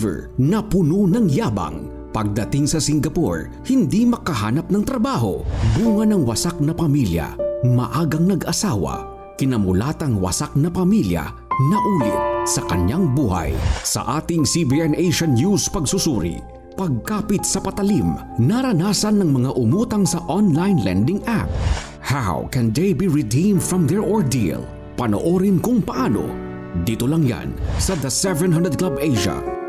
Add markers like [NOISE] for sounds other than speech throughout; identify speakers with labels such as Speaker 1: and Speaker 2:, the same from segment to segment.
Speaker 1: achiever na puno ng yabang. Pagdating sa Singapore, hindi makahanap ng trabaho. Bunga ng wasak na pamilya, maagang nag-asawa, kinamulatang wasak na pamilya na ulit sa kanyang buhay. Sa ating CBN Asian News pagsusuri, pagkapit sa patalim, naranasan ng mga umutang sa online lending app. How can they be redeemed from their ordeal? Panoorin kung paano. Dito lang yan sa The 700 Club Asia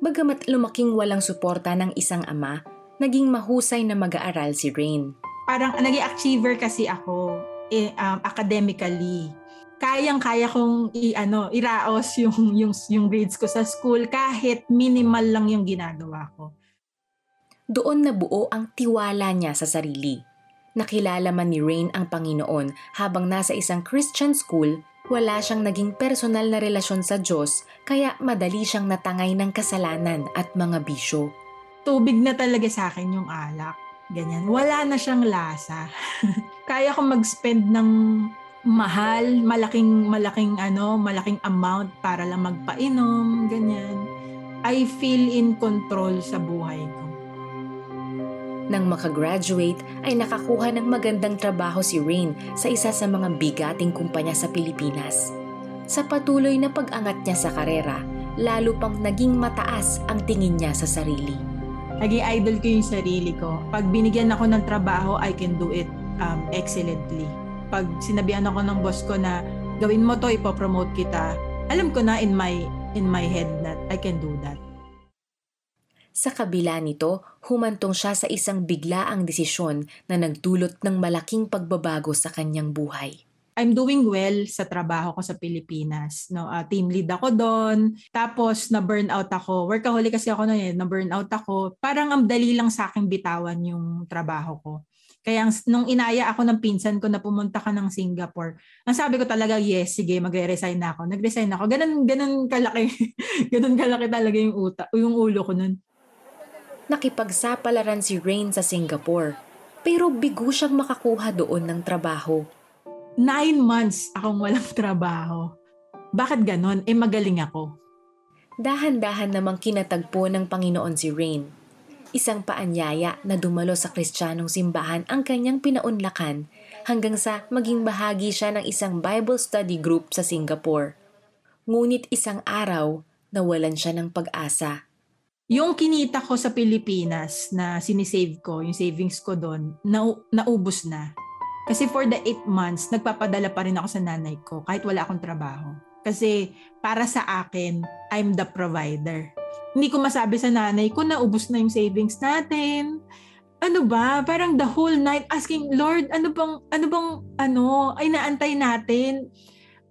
Speaker 2: Bagamat lumaking walang suporta ng isang ama, naging mahusay na mag-aaral si Rain.
Speaker 3: Parang naging achiever kasi ako eh, um, academically. Kayang-kaya kong i, ano, iraos yung, yung, yung grades ko sa school kahit minimal lang yung ginagawa ko.
Speaker 2: Doon nabuo ang tiwala niya sa sarili. Nakilala man ni Rain ang Panginoon habang nasa isang Christian school wala siyang naging personal na relasyon sa Diyos kaya madali siyang natangay ng kasalanan at mga bisyo.
Speaker 3: Tubig na talaga sa akin yung alak. Ganyan. Wala na siyang lasa. [LAUGHS] kaya ko mag-spend ng mahal, malaking malaking ano, malaking amount para lang magpainom, ganyan. I feel in control sa buhay ko.
Speaker 2: Nang makagraduate ay nakakuha ng magandang trabaho si Rain sa isa sa mga bigating kumpanya sa Pilipinas. Sa patuloy na pag-angat niya sa karera, lalo pang naging mataas ang tingin niya sa sarili.
Speaker 3: Naging idol ko yung sarili ko. Pag binigyan ako ng trabaho, I can do it um, excellently. Pag sinabihan ako ng boss ko na gawin mo to, ipopromote kita, alam ko na in my in my head that I can do that.
Speaker 2: Sa kabila nito, humantong siya sa isang biglaang desisyon na nagdulot ng malaking pagbabago sa kanyang buhay.
Speaker 3: I'm doing well sa trabaho ko sa Pilipinas. No, uh, team lead ako doon. Tapos na burnout ako. Workaholic kasi ako noon eh, na burnout ako. Parang ang dali lang sa akin bitawan yung trabaho ko. Kaya nung inaya ako ng pinsan ko na pumunta ka ng Singapore, ang sabi ko talaga, yes, sige, magre-resign na ako. Nag-resign ako. Ganun, ganun kalaki. [LAUGHS] ganun kalaki talaga yung uta, yung ulo ko nun
Speaker 2: nakipagsapalaran si Rain sa Singapore. Pero bigo siyang makakuha doon ng trabaho.
Speaker 3: Nine months akong walang [LAUGHS] trabaho. Bakit ganon? Eh magaling ako.
Speaker 2: Dahan-dahan namang kinatagpo ng Panginoon si Rain. Isang paanyaya na dumalo sa kristyanong simbahan ang kanyang pinaunlakan hanggang sa maging bahagi siya ng isang Bible study group sa Singapore. Ngunit isang araw, nawalan siya ng pag-asa
Speaker 3: yung kinita ko sa Pilipinas na sinisave ko, yung savings ko doon, na, naubos na. Kasi for the 8 months, nagpapadala pa rin ako sa nanay ko kahit wala akong trabaho. Kasi para sa akin, I'm the provider. Hindi ko masabi sa nanay ko na ubos na yung savings natin. Ano ba? Parang the whole night asking, Lord, ano bang, ano bang, ano, ay naantay natin.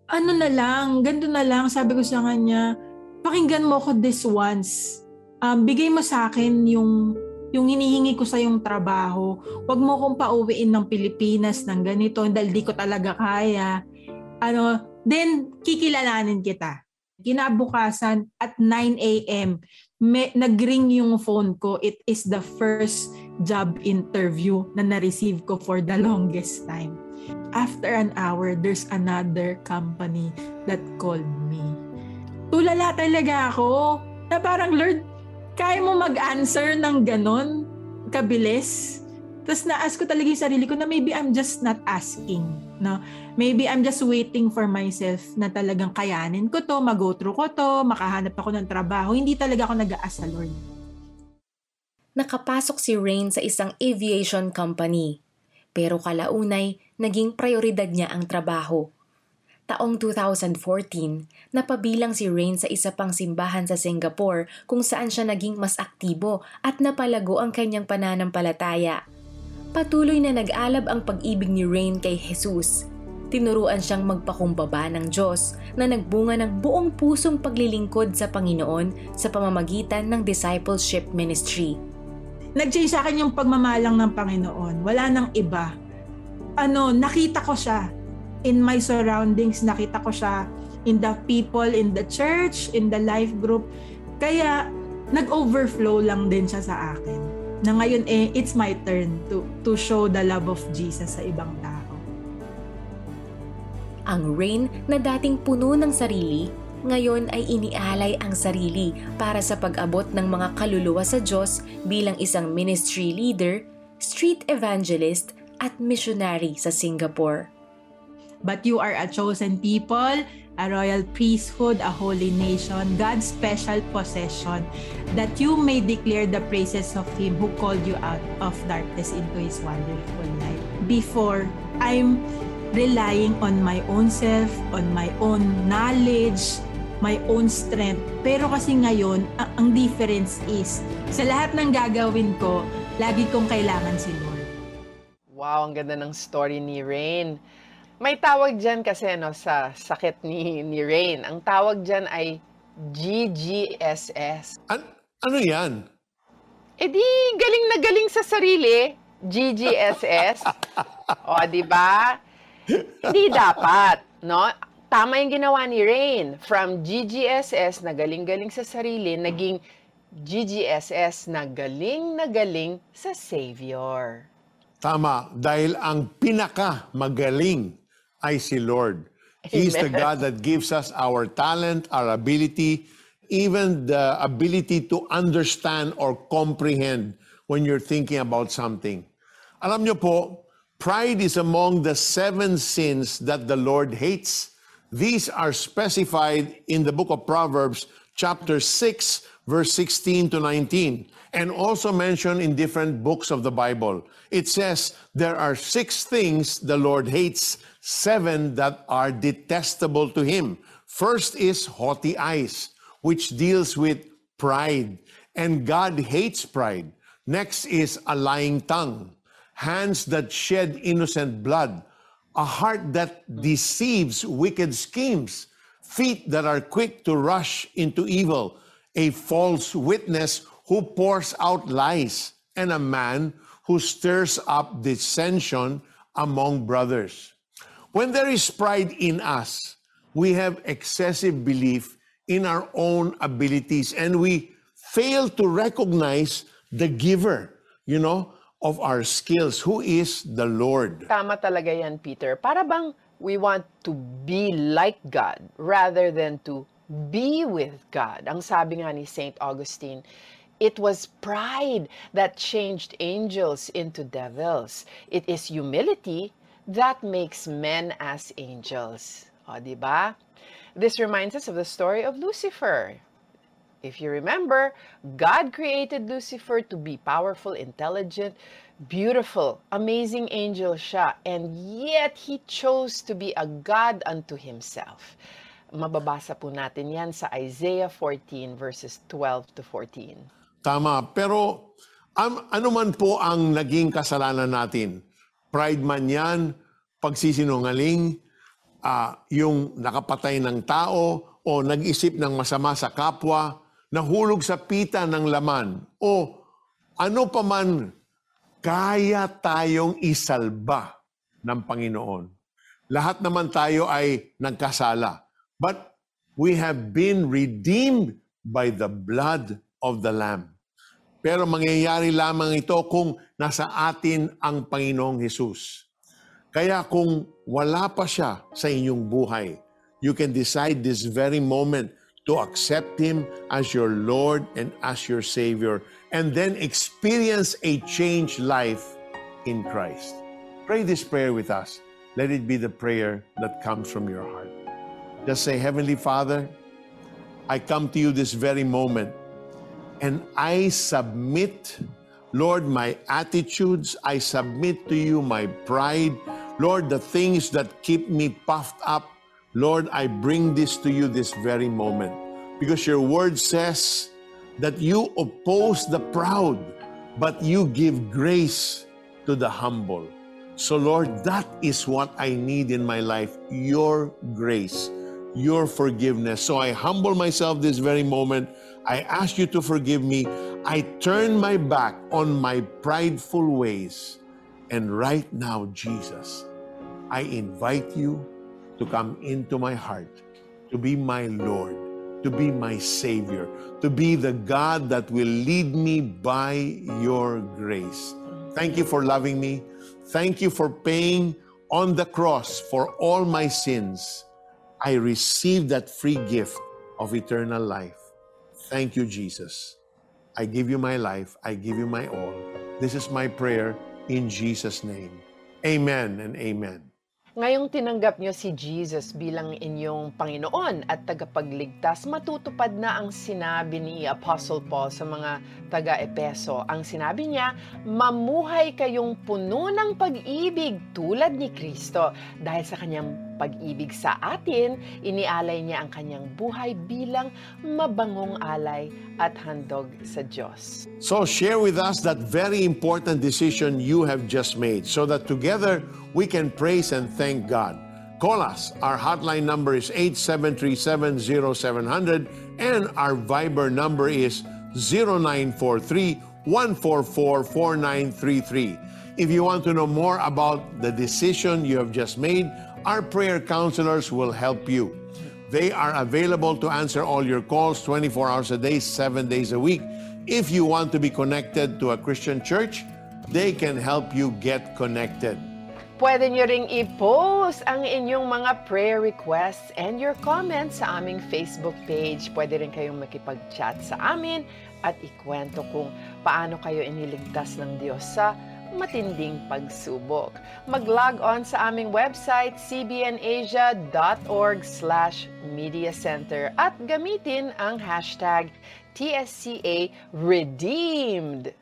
Speaker 3: Ano na lang, ganito na lang, sabi ko sa kanya, pakinggan mo ko this once um, bigay mo sa akin yung yung hinihingi ko sa yung trabaho. Huwag mo kong pauwiin ng Pilipinas ng ganito dahil di ko talaga kaya. Ano, then kikilalanin kita. Kinabukasan at 9 a.m. May, nag-ring yung phone ko. It is the first job interview na na-receive ko for the longest time. After an hour, there's another company that called me. Tulala talaga ako na parang, Lord, kaya mo mag-answer ng ganon kabilis. Tapos na-ask ko talaga yung sarili ko na maybe I'm just not asking. No? Maybe I'm just waiting for myself na talagang kayanin ko to, mag-go through ko to, makahanap ako ng trabaho. Hindi talaga ako nag-aas sa Lord.
Speaker 2: Nakapasok si Rain sa isang aviation company. Pero kalaunay, naging prioridad niya ang trabaho taong 2014, napabilang si Rain sa isa pang simbahan sa Singapore kung saan siya naging mas aktibo at napalago ang kanyang pananampalataya. Patuloy na nag-alab ang pag-ibig ni Rain kay Jesus. Tinuruan siyang magpakumbaba ng Diyos na nagbunga ng buong pusong paglilingkod sa Panginoon sa pamamagitan ng discipleship ministry.
Speaker 3: Nag-change sa akin yung pagmamalang ng Panginoon. Wala nang iba. Ano, nakita ko siya in my surroundings, nakita ko siya in the people in the church, in the life group. Kaya nag-overflow lang din siya sa akin. Na ngayon eh, it's my turn to, to show the love of Jesus sa ibang tao.
Speaker 2: Ang Rain na dating puno ng sarili,
Speaker 4: ngayon ay inialay ang sarili para sa pag-abot ng mga kaluluwa sa Diyos bilang isang ministry leader, street evangelist at missionary sa Singapore.
Speaker 3: But you are a chosen people, a royal priesthood, a holy nation, God's special possession, that you may declare the praises of Him who called you out of darkness into His wonderful light. Before, I'm relying on my own self, on my own knowledge, my own strength. Pero kasi ngayon, ang, difference is, sa lahat ng gagawin ko, lagi kong kailangan si Lord.
Speaker 5: Wow, ang ganda ng story ni Rain. May tawag dyan kasi no, sa sakit ni, ni Rain. Ang tawag dyan ay GGSS.
Speaker 6: An- ano yan?
Speaker 5: E di, galing na galing sa sarili. GGSS. [LAUGHS] o, di ba? Hindi dapat, no? Tama yung ginawa ni Rain. From GGSS na galing-galing sa sarili, naging GGSS na galing na galing sa Savior.
Speaker 6: Tama, dahil ang pinaka magaling ay si Lord. [LAUGHS] He's the God that gives us our talent, our ability, even the ability to understand or comprehend when you're thinking about something. Alam nyo po, pride is among the seven sins that the Lord hates. These are specified in the book of Proverbs, chapter 6, verse 16 to 19, and also mentioned in different books of the Bible. It says, There are six things the Lord hates, seven that are detestable to him. First is haughty eyes, which deals with pride, and God hates pride. Next is a lying tongue, hands that shed innocent blood, a heart that deceives wicked schemes, feet that are quick to rush into evil, a false witness who pours out lies, and a man who stirs up dissension among brothers. When there is pride in us, we have excessive belief in our own abilities and we fail to recognize the giver, you know, of our skills, who is the Lord.
Speaker 5: Tama talaga yan, Peter. Para bang we want to be like God rather than to be with God. Ang sabi nga ni St. Augustine, it was pride that changed angels into devils. It is humility that makes men as angels. O, di ba? This reminds us of the story of Lucifer. If you remember, God created Lucifer to be powerful, intelligent, beautiful, amazing angel siya. And yet, he chose to be a God unto himself. Mababasa po natin yan sa Isaiah 14 verses 12 to 14.
Speaker 6: Tama. Pero am, ano man po ang naging kasalanan natin? Pride man yan, pagsisinungaling, ah, yung nakapatay ng tao o nag-isip ng masama sa kapwa, nahulog sa pita ng laman, o ano pa man, kaya tayong isalba ng Panginoon. Lahat naman tayo ay nagkasala. But we have been redeemed by the blood of the Lamb. Pero mangyayari lamang ito kung nasa atin ang Panginoong Hesus. Kaya kung wala pa siya sa inyong buhay, you can decide this very moment to accept Him as your Lord and as your Savior, and then experience a changed life in Christ. Pray this prayer with us. Let it be the prayer that comes from your heart. Just say, Heavenly Father, I come to you this very moment and I submit, Lord, my attitudes. I submit to you my pride. Lord, the things that keep me puffed up. Lord, I bring this to you this very moment because your word says that you oppose the proud, but you give grace to the humble. So, Lord, that is what I need in my life your grace, your forgiveness. So, I humble myself this very moment. I ask you to forgive me. I turn my back on my prideful ways. And right now, Jesus, I invite you to come into my heart, to be my Lord, to be my Savior, to be the God that will lead me by your grace. Thank you for loving me. Thank you for paying on the cross for all my sins. I receive that free gift of eternal life. Thank you, Jesus. I give you my life. I give you my all. This is my prayer in Jesus' name. Amen and amen.
Speaker 5: Ngayong tinanggap niyo si Jesus bilang inyong Panginoon at tagapagligtas, matutupad na ang sinabi ni Apostle Paul sa mga taga-Epeso. Ang sinabi niya, mamuhay kayong puno ng pag-ibig tulad ni Kristo. Dahil sa kanyang pag-ibig sa atin, inialay niya ang kanyang buhay bilang mabangong alay at handog sa Diyos.
Speaker 6: So share with us that very important decision you have just made so that together we can praise and thank God. Call us. Our hotline number is 87370700 and our Viber number is 0943-144-4933. If you want to know more about the decision you have just made, our prayer counselors will help you. They are available to answer all your calls 24 hours a day, 7 days a week. If you want to be connected to a Christian church, they can help you get connected.
Speaker 5: Pwede nyo ring i-post ang inyong mga prayer requests and your comments sa aming Facebook page. Pwede rin kayong makipag-chat sa amin at ikwento kung paano kayo iniligtas ng Diyos sa matinding pagsubok. Mag-log on sa aming website cbnasia.org slash media at gamitin ang hashtag TSCA Redeemed.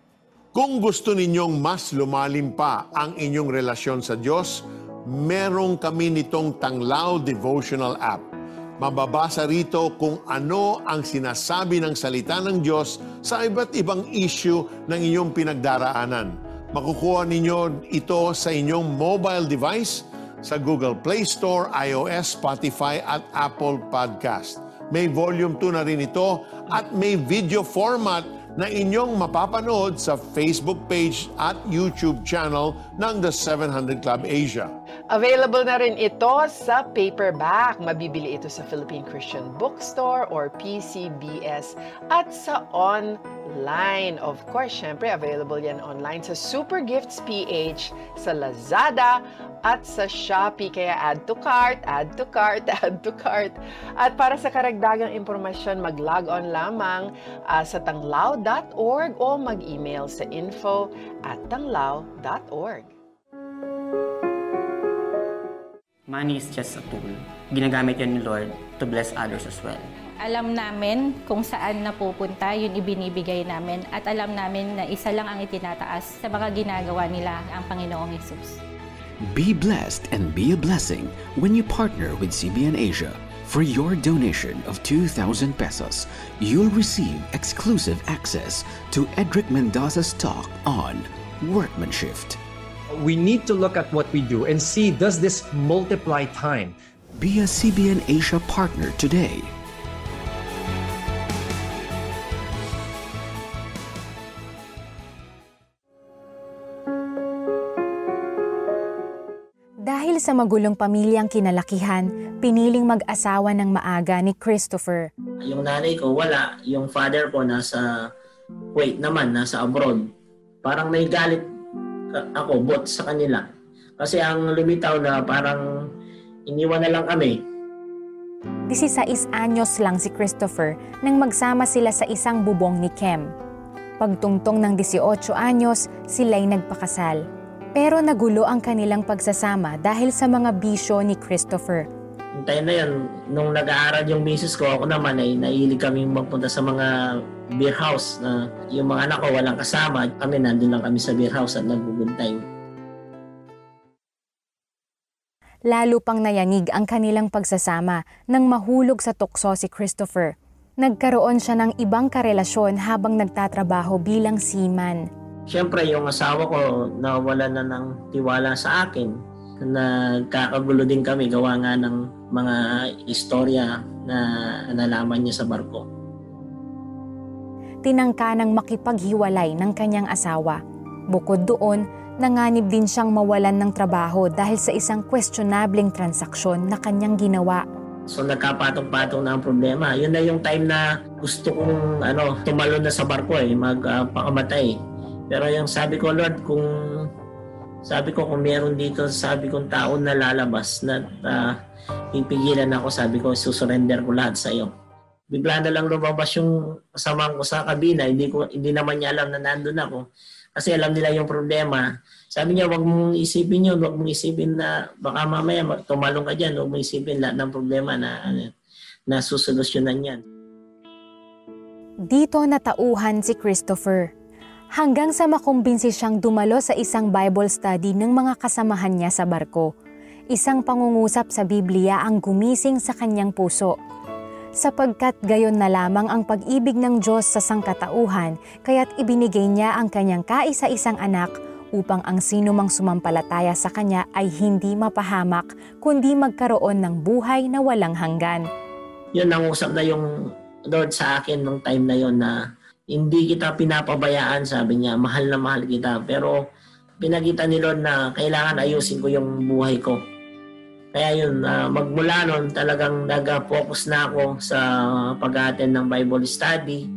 Speaker 6: Kung gusto ninyong mas lumalim pa ang inyong relasyon sa Diyos, merong kami nitong Tanglaw Devotional App. Mababasa rito kung ano ang sinasabi ng salita ng Diyos sa iba't ibang issue ng inyong pinagdaraanan. Makukuha ninyo ito sa inyong mobile device sa Google Play Store, iOS, Spotify at Apple Podcast. May volume 2 na rin ito at may video format na inyong mapapanood sa Facebook page at YouTube channel ng The 700 Club Asia.
Speaker 5: Available na rin ito sa paperback. Mabibili ito sa Philippine Christian Bookstore or PCBS at sa online. Of course, syempre available yan online sa Super Gifts PH, sa Lazada, at sa Shopee. Kaya add to cart, add to cart, [LAUGHS] add to cart. At para sa karagdagang impormasyon, mag-log on lamang uh, sa tanglaw.org o mag-email sa info at tanglaw.org.
Speaker 7: Money is just a tool. Ginagamit yan ni Lord to bless others as well.
Speaker 8: Alam namin kung saan napupunta yung ibinibigay namin at alam namin na isa lang ang itinataas sa mga ginagawa nila ang Panginoong Yesus.
Speaker 1: Be blessed and be a blessing when you partner with CBN Asia. For your donation of 2,000 pesos, you'll receive exclusive access to Edric Mendoza's talk on workmanship.
Speaker 9: We need to look at what we do and see does this multiply time?
Speaker 1: Be a CBN Asia partner today.
Speaker 4: Dahil sa magulong pamilyang kinalakihan, piniling mag-asawa ng maaga ni Christopher.
Speaker 10: Yung nanay ko wala, yung father ko nasa Kuwait naman, nasa abroad. Parang may galit ako bot sa kanila. Kasi ang lumitaw na parang iniwan na lang kami.
Speaker 4: 16 anyos lang si Christopher nang magsama sila sa isang bubong ni Kem. Pagtungtong ng 18 anyos, sila'y nagpakasal. Pero nagulo ang kanilang pagsasama dahil sa mga bisyo ni Christopher.
Speaker 10: Time na yun, nung nag-aaral yung misis ko, ako naman ay nailig kami magpunta sa mga beer house na yung mga anak ko walang kasama. Kami nandun lang kami sa beer house at nagbubuntay.
Speaker 4: Lalo pang nayanig ang kanilang pagsasama nang mahulog sa tukso si Christopher. Nagkaroon siya ng ibang karelasyon habang nagtatrabaho bilang seaman.
Speaker 10: Siyempre, yung asawa ko nawala na ng tiwala sa akin. Nagkakagulo din kami gawa nga ng mga istorya na nalaman niya sa barko.
Speaker 4: Tinangka ng makipaghiwalay ng kanyang asawa. Bukod doon, nanganib din siyang mawalan ng trabaho dahil sa isang questionableng transaksyon na kanyang ginawa.
Speaker 10: So nagkapatong-patong na ang problema. Yun na yung time na gusto kong ano, tumalon na sa barko eh, magpakamatay. Pero yung sabi ko, Lord, kung sabi ko kung meron dito, sabi kong tao na lalabas na uh, pipigilan ako, sabi ko, susurrender ko lahat sa iyo. Bigla na lang lumabas yung kasama ko sa kabina, hindi ko hindi naman niya alam na nandun ako. Kasi alam nila yung problema. Sabi niya, wag mong isipin yun, wag mong isipin na baka mamaya tumalong ka dyan, wag mong isipin lahat ng problema na, na susolusyonan yan.
Speaker 4: Dito natauhan si Christopher. Hanggang sa makumbinsi siyang dumalo sa isang Bible study ng mga kasamahan niya sa barko. Isang pangungusap sa Biblia ang gumising sa kanyang puso sapagkat gayon na lamang ang pag-ibig ng Diyos sa sangkatauhan, kaya't ibinigay niya ang kanyang kaisa-isang anak upang ang sino mang sumampalataya sa kanya ay hindi mapahamak, kundi magkaroon ng buhay na walang hanggan.
Speaker 10: Yun ang usap na yung Lord sa akin nung time na yon na hindi kita pinapabayaan, sabi niya, mahal na mahal kita. Pero pinagita ni Lord na kailangan ayusin ko yung buhay ko kaya yun, uh, magmula noon talagang nag-focus na ako sa pag-attend ng Bible study.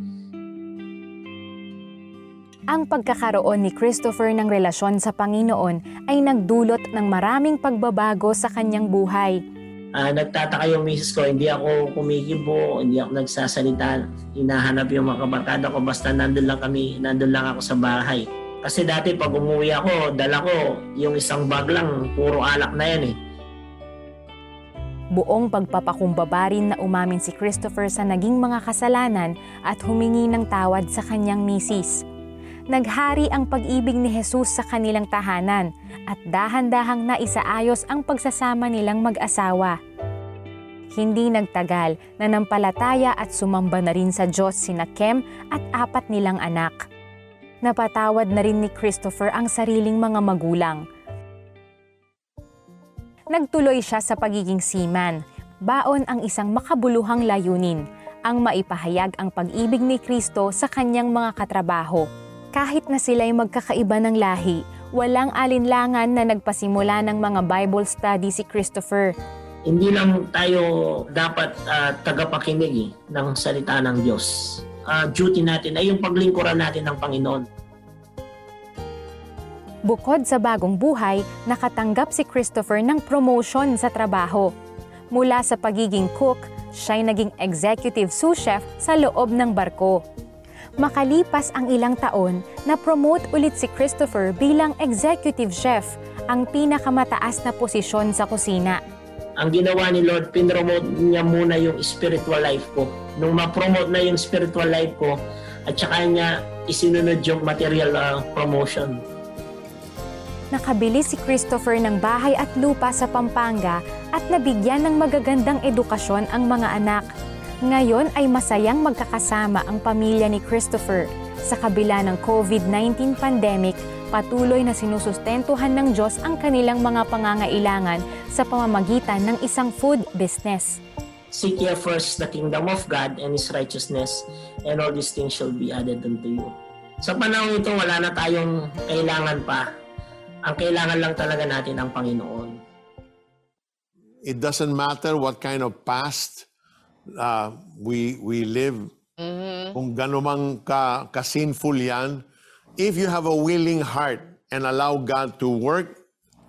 Speaker 4: Ang pagkakaroon ni Christopher ng relasyon sa Panginoon ay nagdulot ng maraming pagbabago sa kanyang buhay.
Speaker 10: Uh, nagtataka yung misis ko, hindi ako kumikibo, hindi ako nagsasalita, hinahanap yung mga kabarkada ko, basta nandun lang kami, nandun lang ako sa bahay. Kasi dati pag umuwi ako, dala ko yung isang bag lang, puro alak na yan eh
Speaker 4: Buong pagpapakumbaba rin na umamin si Christopher sa naging mga kasalanan at humingi ng tawad sa kanyang misis. Naghari ang pag-ibig ni Jesus sa kanilang tahanan at dahan-dahang naisaayos ang pagsasama nilang mag-asawa. Hindi nagtagal na nampalataya at sumamba na rin sa Diyos sina Kem at apat nilang anak. Napatawad na rin ni Christopher ang sariling mga magulang – nagtuloy siya sa pagiging seaman. Baon ang isang makabuluhang layunin, ang maipahayag ang pag-ibig ni Kristo sa kanyang mga katrabaho. Kahit na sila'y magkakaiba ng lahi, walang alinlangan na nagpasimula ng mga Bible study si Christopher.
Speaker 10: Hindi lang tayo dapat uh, tagapakinig eh, ng salita ng Diyos. Uh, duty natin ay yung paglingkuran natin ng Panginoon.
Speaker 4: Bukod sa bagong buhay, nakatanggap si Christopher ng promotion sa trabaho. Mula sa pagiging cook, siya'y naging executive sous chef sa loob ng barko. Makalipas ang ilang taon, na-promote ulit si Christopher bilang executive chef, ang pinakamataas na posisyon sa kusina.
Speaker 10: Ang ginawa ni Lord, pinromote niya muna yung spiritual life ko. Nung ma-promote na yung spiritual life ko, at saka niya isinunod yung material uh, promotion
Speaker 4: nakabili si Christopher ng bahay at lupa sa Pampanga at nabigyan ng magagandang edukasyon ang mga anak. Ngayon ay masayang magkakasama ang pamilya ni Christopher. Sa kabila ng COVID-19 pandemic, patuloy na sinusustentuhan ng Diyos ang kanilang mga pangangailangan sa pamamagitan ng isang food business.
Speaker 10: Seek ye first the kingdom of God and His righteousness, and all these things shall be added unto you. Sa panahon ito, wala na tayong kailangan pa ang kailangan lang talaga natin ang Panginoon.
Speaker 6: It doesn't matter what kind of past uh, we we live. Mm-hmm. Kung ganumang ka, ka-sinful yan, if you have a willing heart and allow God to work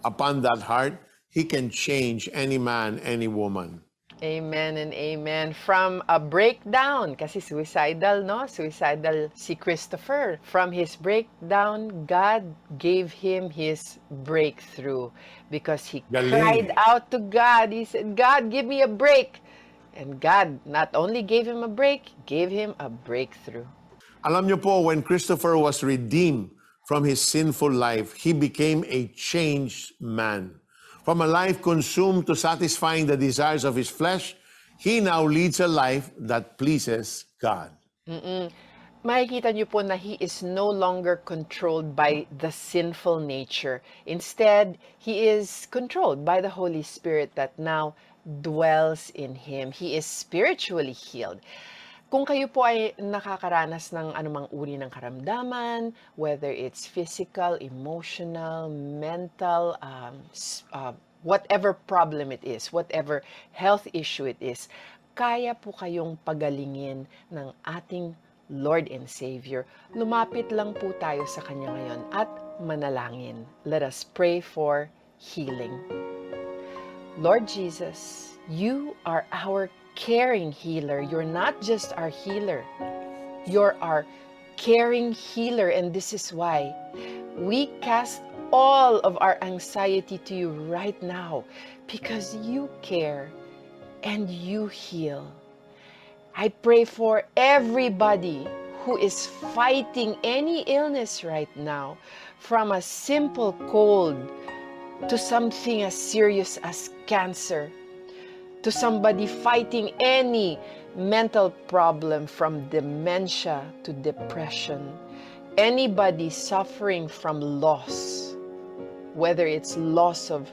Speaker 6: upon that heart, He can change any man, any woman.
Speaker 5: Amen and amen. From a breakdown, kasi suicidal, no? Suicidal si Christopher. From his breakdown, God gave him his breakthrough because he Galing. cried out to God. He said, God, give me a break. And God not only gave him a break, gave him a breakthrough.
Speaker 6: Alam niyo po, when Christopher was redeemed from his sinful life, he became a changed man. From a life consumed to satisfying the desires of his flesh, he now leads a life that pleases God.
Speaker 5: Mm-mm. Makikita niyo po na he is no longer controlled by the sinful nature. Instead, he is controlled by the Holy Spirit that now dwells in him. He is spiritually healed. Kung kayo po ay nakakaranas ng anumang uri ng karamdaman, whether it's physical, emotional, mental, um, uh, whatever problem it is, whatever health issue it is, kaya po kayong pagalingin ng ating Lord and Savior. Lumapit lang po tayo sa Kanya ngayon at manalangin. Let us pray for healing. Lord Jesus, you are our caring healer. You're not just our healer, you're our caring healer. And this is why we cast all of our anxiety to you right now because you care and you heal. I pray for everybody who is fighting any illness right now, from a simple cold to something as serious as cancer, to somebody fighting any mental problem from dementia to depression, anybody suffering from loss, whether it's loss of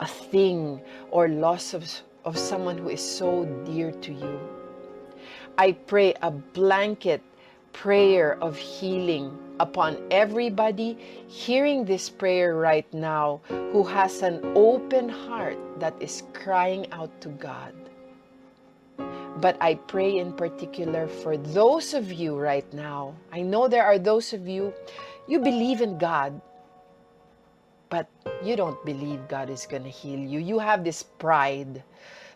Speaker 5: a thing or loss of, of someone who is so dear to you. I pray a blanket prayer of healing upon everybody hearing this prayer right now who has an open heart that is crying out to God. But I pray in particular for those of you right now. I know there are those of you, you believe in God, but you don't believe God is going to heal you. You have this pride.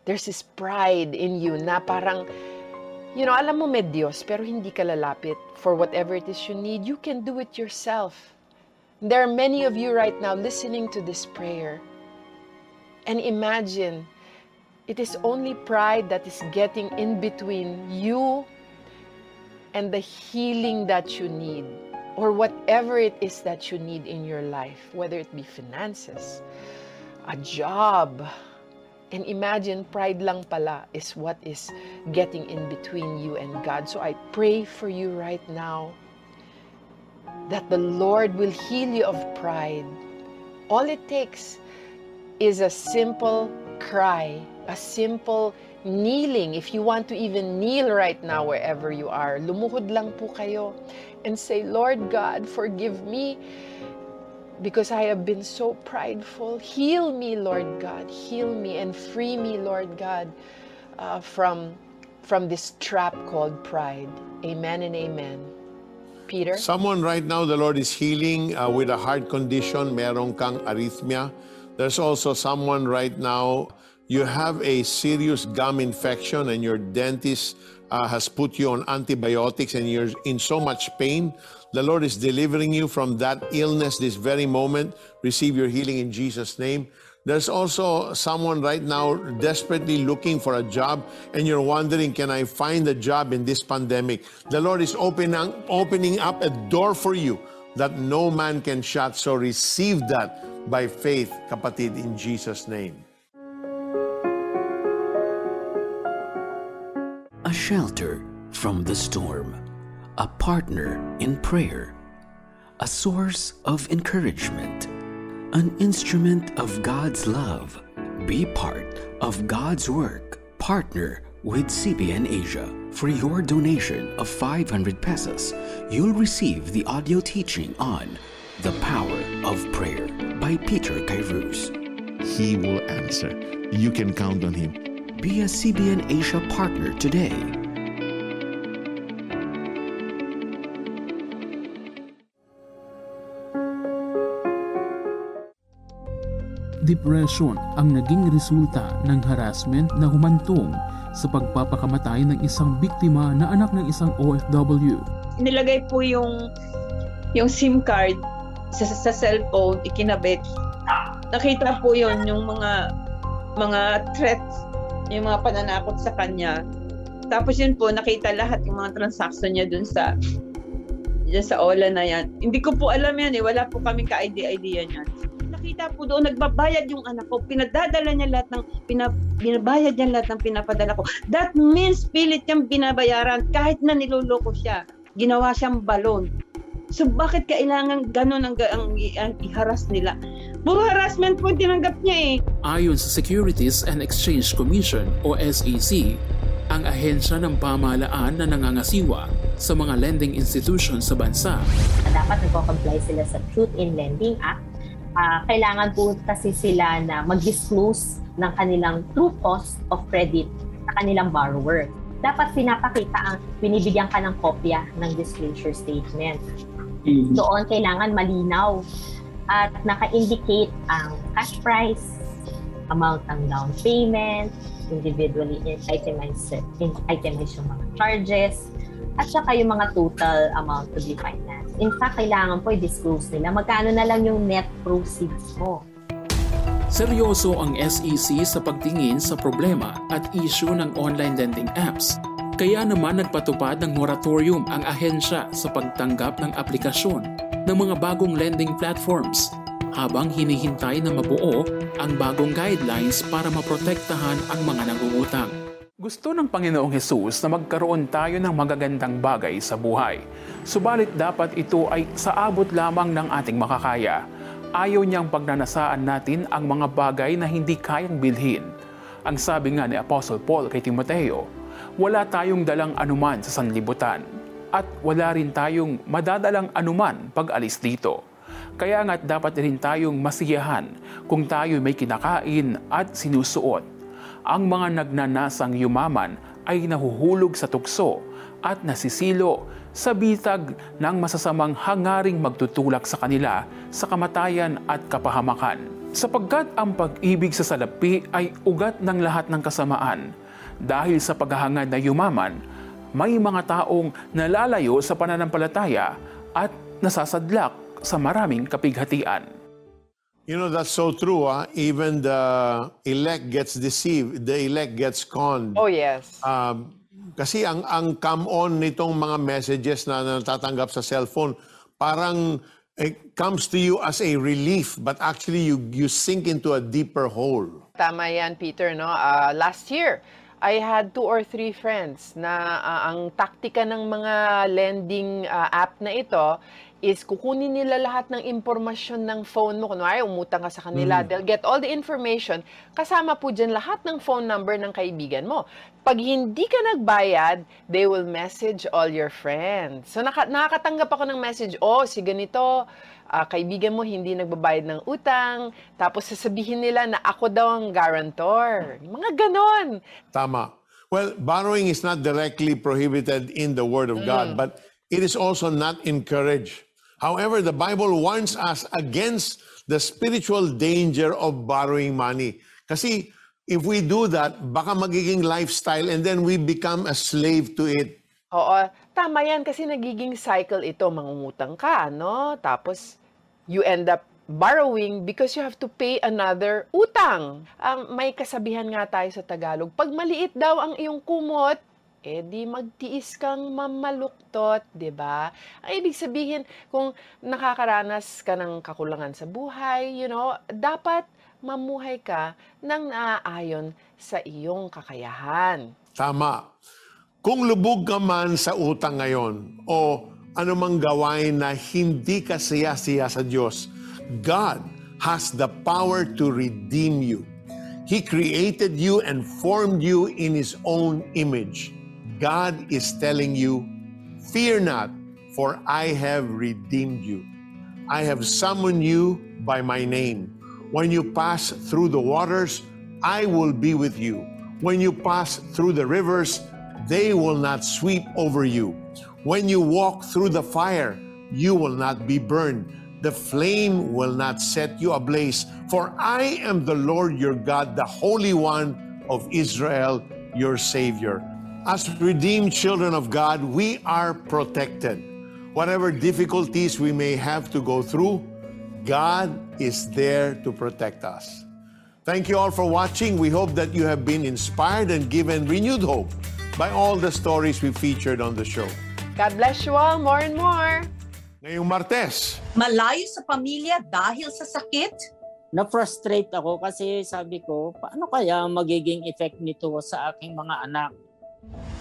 Speaker 5: There's this pride in you na parang, you know, alam mo may Diyos, pero hindi ka lalapit for whatever it is you need. You can do it yourself. There are many of you right now listening to this prayer. And imagine, it is only pride that is getting in between you and the healing that you need or whatever it is that you need in your life, whether it be finances, a job, and imagine, pride lang pala is what is getting in between you and God. So I pray for you right now that the Lord will heal you of pride. All it takes is a simple cry, a simple kneeling. If you want to even kneel right now wherever you are, lumuhod lang po kayo and say, Lord God, forgive me because I have been so prideful. Heal me, Lord God. Heal me and free me, Lord God, uh, from, from this trap called pride. Amen and amen. Peter?
Speaker 6: Someone right now, the Lord is healing uh, with a heart condition. Meron kang arrhythmia. There's also someone right now, you have a serious gum infection and your dentist uh, has put you on antibiotics and you're in so much pain. The Lord is delivering you from that illness this very moment. Receive your healing in Jesus' name. There's also someone right now desperately looking for a job and you're wondering, can I find a job in this pandemic? The Lord is opening, opening up a door for you that no man can shut. So receive that by faith, kapatid, in Jesus' name.
Speaker 1: Shelter from the storm, a partner in prayer, a source of encouragement, an instrument of God's love. Be part of God's work. Partner with CBN Asia. For your donation of 500 pesos, you'll receive the audio teaching on The Power of Prayer by Peter Kairos.
Speaker 11: He will answer. You can count on him.
Speaker 1: Be a CBN Asia partner today.
Speaker 12: Depression ang naging resulta ng harassment na humantong sa pagpapakamatay ng isang biktima na anak ng isang OFW.
Speaker 13: Nilagay po yung yung SIM card sa, sa cellphone, ikinabit. Nakita po yon yung mga mga threats, yung mga pananakot sa kanya. Tapos yun po, nakita lahat yung mga transaction niya dun sa dyan sa Ola na yan. Hindi ko po alam yan eh. Wala po kaming ka-idea-idea niyan nakita po doon, nagbabayad yung anak ko. Pinadadala niya lahat ng, pinab, binabayad niya lahat ng pinapadala ko. That means pilit niyang binabayaran kahit na niloloko siya. Ginawa siyang balon. So bakit kailangan ganun ang, ang, ang iharas nila? Puro harassment po tinanggap niya eh.
Speaker 12: Ayon sa Securities and Exchange Commission o SEC, ang ahensya ng pamahalaan na nangangasiwa sa mga lending institutions sa bansa.
Speaker 14: Dapat nagko-comply sila sa Truth in Lending Act uh, kailangan po kasi sila na mag-disclose ng kanilang true cost of credit sa kanilang borrower. Dapat pinapakita ang binibigyan ka ng kopya ng disclosure statement. Mm-hmm. Doon kailangan malinaw at naka-indicate ang cash price, amount ng down payment, individually itemize, itemize yung mga charges, at saka yung mga total amount to be financed. In fact, kailangan po i-disclose nila magkano na lang yung net proceeds mo.
Speaker 12: Seryoso ang SEC sa pagtingin sa problema at issue ng online lending apps. Kaya naman nagpatupad ng moratorium ang ahensya sa pagtanggap ng aplikasyon ng mga bagong lending platforms habang hinihintay na mabuo ang bagong guidelines para maprotektahan ang mga nangungutang. Gusto ng Panginoong Hesus na magkaroon tayo ng magagandang bagay sa buhay. Subalit dapat ito ay sa abot lamang ng ating makakaya ayaw niyang pagnanasaan natin ang mga bagay na hindi kayang bilhin. Ang sabi nga ni Apostle Paul kay Timoteo, wala tayong dalang anuman sa sanlibutan at wala rin tayong madadalang anuman pag alis dito. Kaya nga't dapat rin tayong masiyahan kung tayo may kinakain at sinusuot. Ang mga nagnanasang yumaman ay nahuhulog sa tukso at nasisilo sa bitag ng masasamang hangaring magtutulak sa kanila sa kamatayan at kapahamakan. Sapagkat ang pag-ibig sa salapi ay ugat ng lahat ng kasamaan. Dahil sa paghahangad na yumaman, may mga taong nalalayo sa pananampalataya at nasasadlak sa maraming kapighatian.
Speaker 6: You know, that's so true. Ah. Even the elect gets deceived. The elect gets conned.
Speaker 5: Oh, yes.
Speaker 6: Um, kasi ang ang come on nitong mga messages na natatanggap sa cellphone, parang it comes to you as a relief, but actually you you sink into a deeper hole.
Speaker 5: Tama yan, Peter. No? Uh, last year, I had two or three friends na uh, ang taktika ng mga lending uh, app na ito is kukunin nila lahat ng impormasyon ng phone mo. Kunwari, umutang ka sa kanila. Mm. They'll get all the information. Kasama po dyan lahat ng phone number ng kaibigan mo. Pag hindi ka nagbayad, they will message all your friends. So, naka- nakakatanggap ako ng message, oh, si ganito, uh, kaibigan mo hindi nagbabayad ng utang, tapos sasabihin nila na ako daw ang guarantor. Mga ganon.
Speaker 6: Tama. Well, borrowing is not directly prohibited in the Word of mm. God, but it is also not encouraged. However, the Bible warns us against the spiritual danger of borrowing money. Kasi if we do that, baka magiging lifestyle and then we become a slave to it.
Speaker 5: Oo, tama yan kasi nagiging cycle ito. Mangungutang ka, no? Tapos you end up borrowing because you have to pay another utang. Um, may kasabihan nga tayo sa Tagalog, pag maliit daw ang iyong kumot, eh di magtiis kang mamaluktot, 'di ba? Ang ibig sabihin, kung nakakaranas ka ng kakulangan sa buhay, you know, dapat mamuhay ka ng naaayon sa iyong kakayahan.
Speaker 6: Tama. Kung lubog ka man sa utang ngayon o anumang gawain na hindi ka siya-siya sa Diyos, God has the power to redeem you. He created you and formed you in His own image. God is telling you, Fear not, for I have redeemed you. I have summoned you by my name. When you pass through the waters, I will be with you. When you pass through the rivers, they will not sweep over you. When you walk through the fire, you will not be burned. The flame will not set you ablaze. For I am the Lord your God, the Holy One of Israel, your Savior. As redeemed children of God, we are protected. Whatever difficulties we may have to go through, God is there to protect us. Thank you all for watching. We hope that you have been inspired and given renewed hope by all the stories we featured on the show.
Speaker 5: God bless you all more and more.
Speaker 6: Ngayong Martes.
Speaker 15: Malayo sa pamilya dahil sa sakit?
Speaker 16: Na-frustrate ako kasi sabi ko, paano kaya magiging effect nito sa aking mga anak?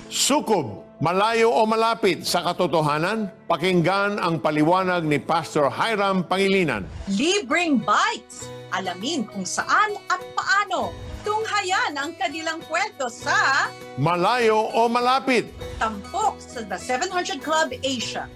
Speaker 6: Sukob, malayo o malapit sa katotohanan, pakinggan ang paliwanag ni Pastor Hiram Pangilinan.
Speaker 15: Libreng Bites! Alamin kung saan at paano. Tunghayan ang kanilang kwento sa
Speaker 6: Malayo o Malapit.
Speaker 15: Tampok sa The 700 Club Asia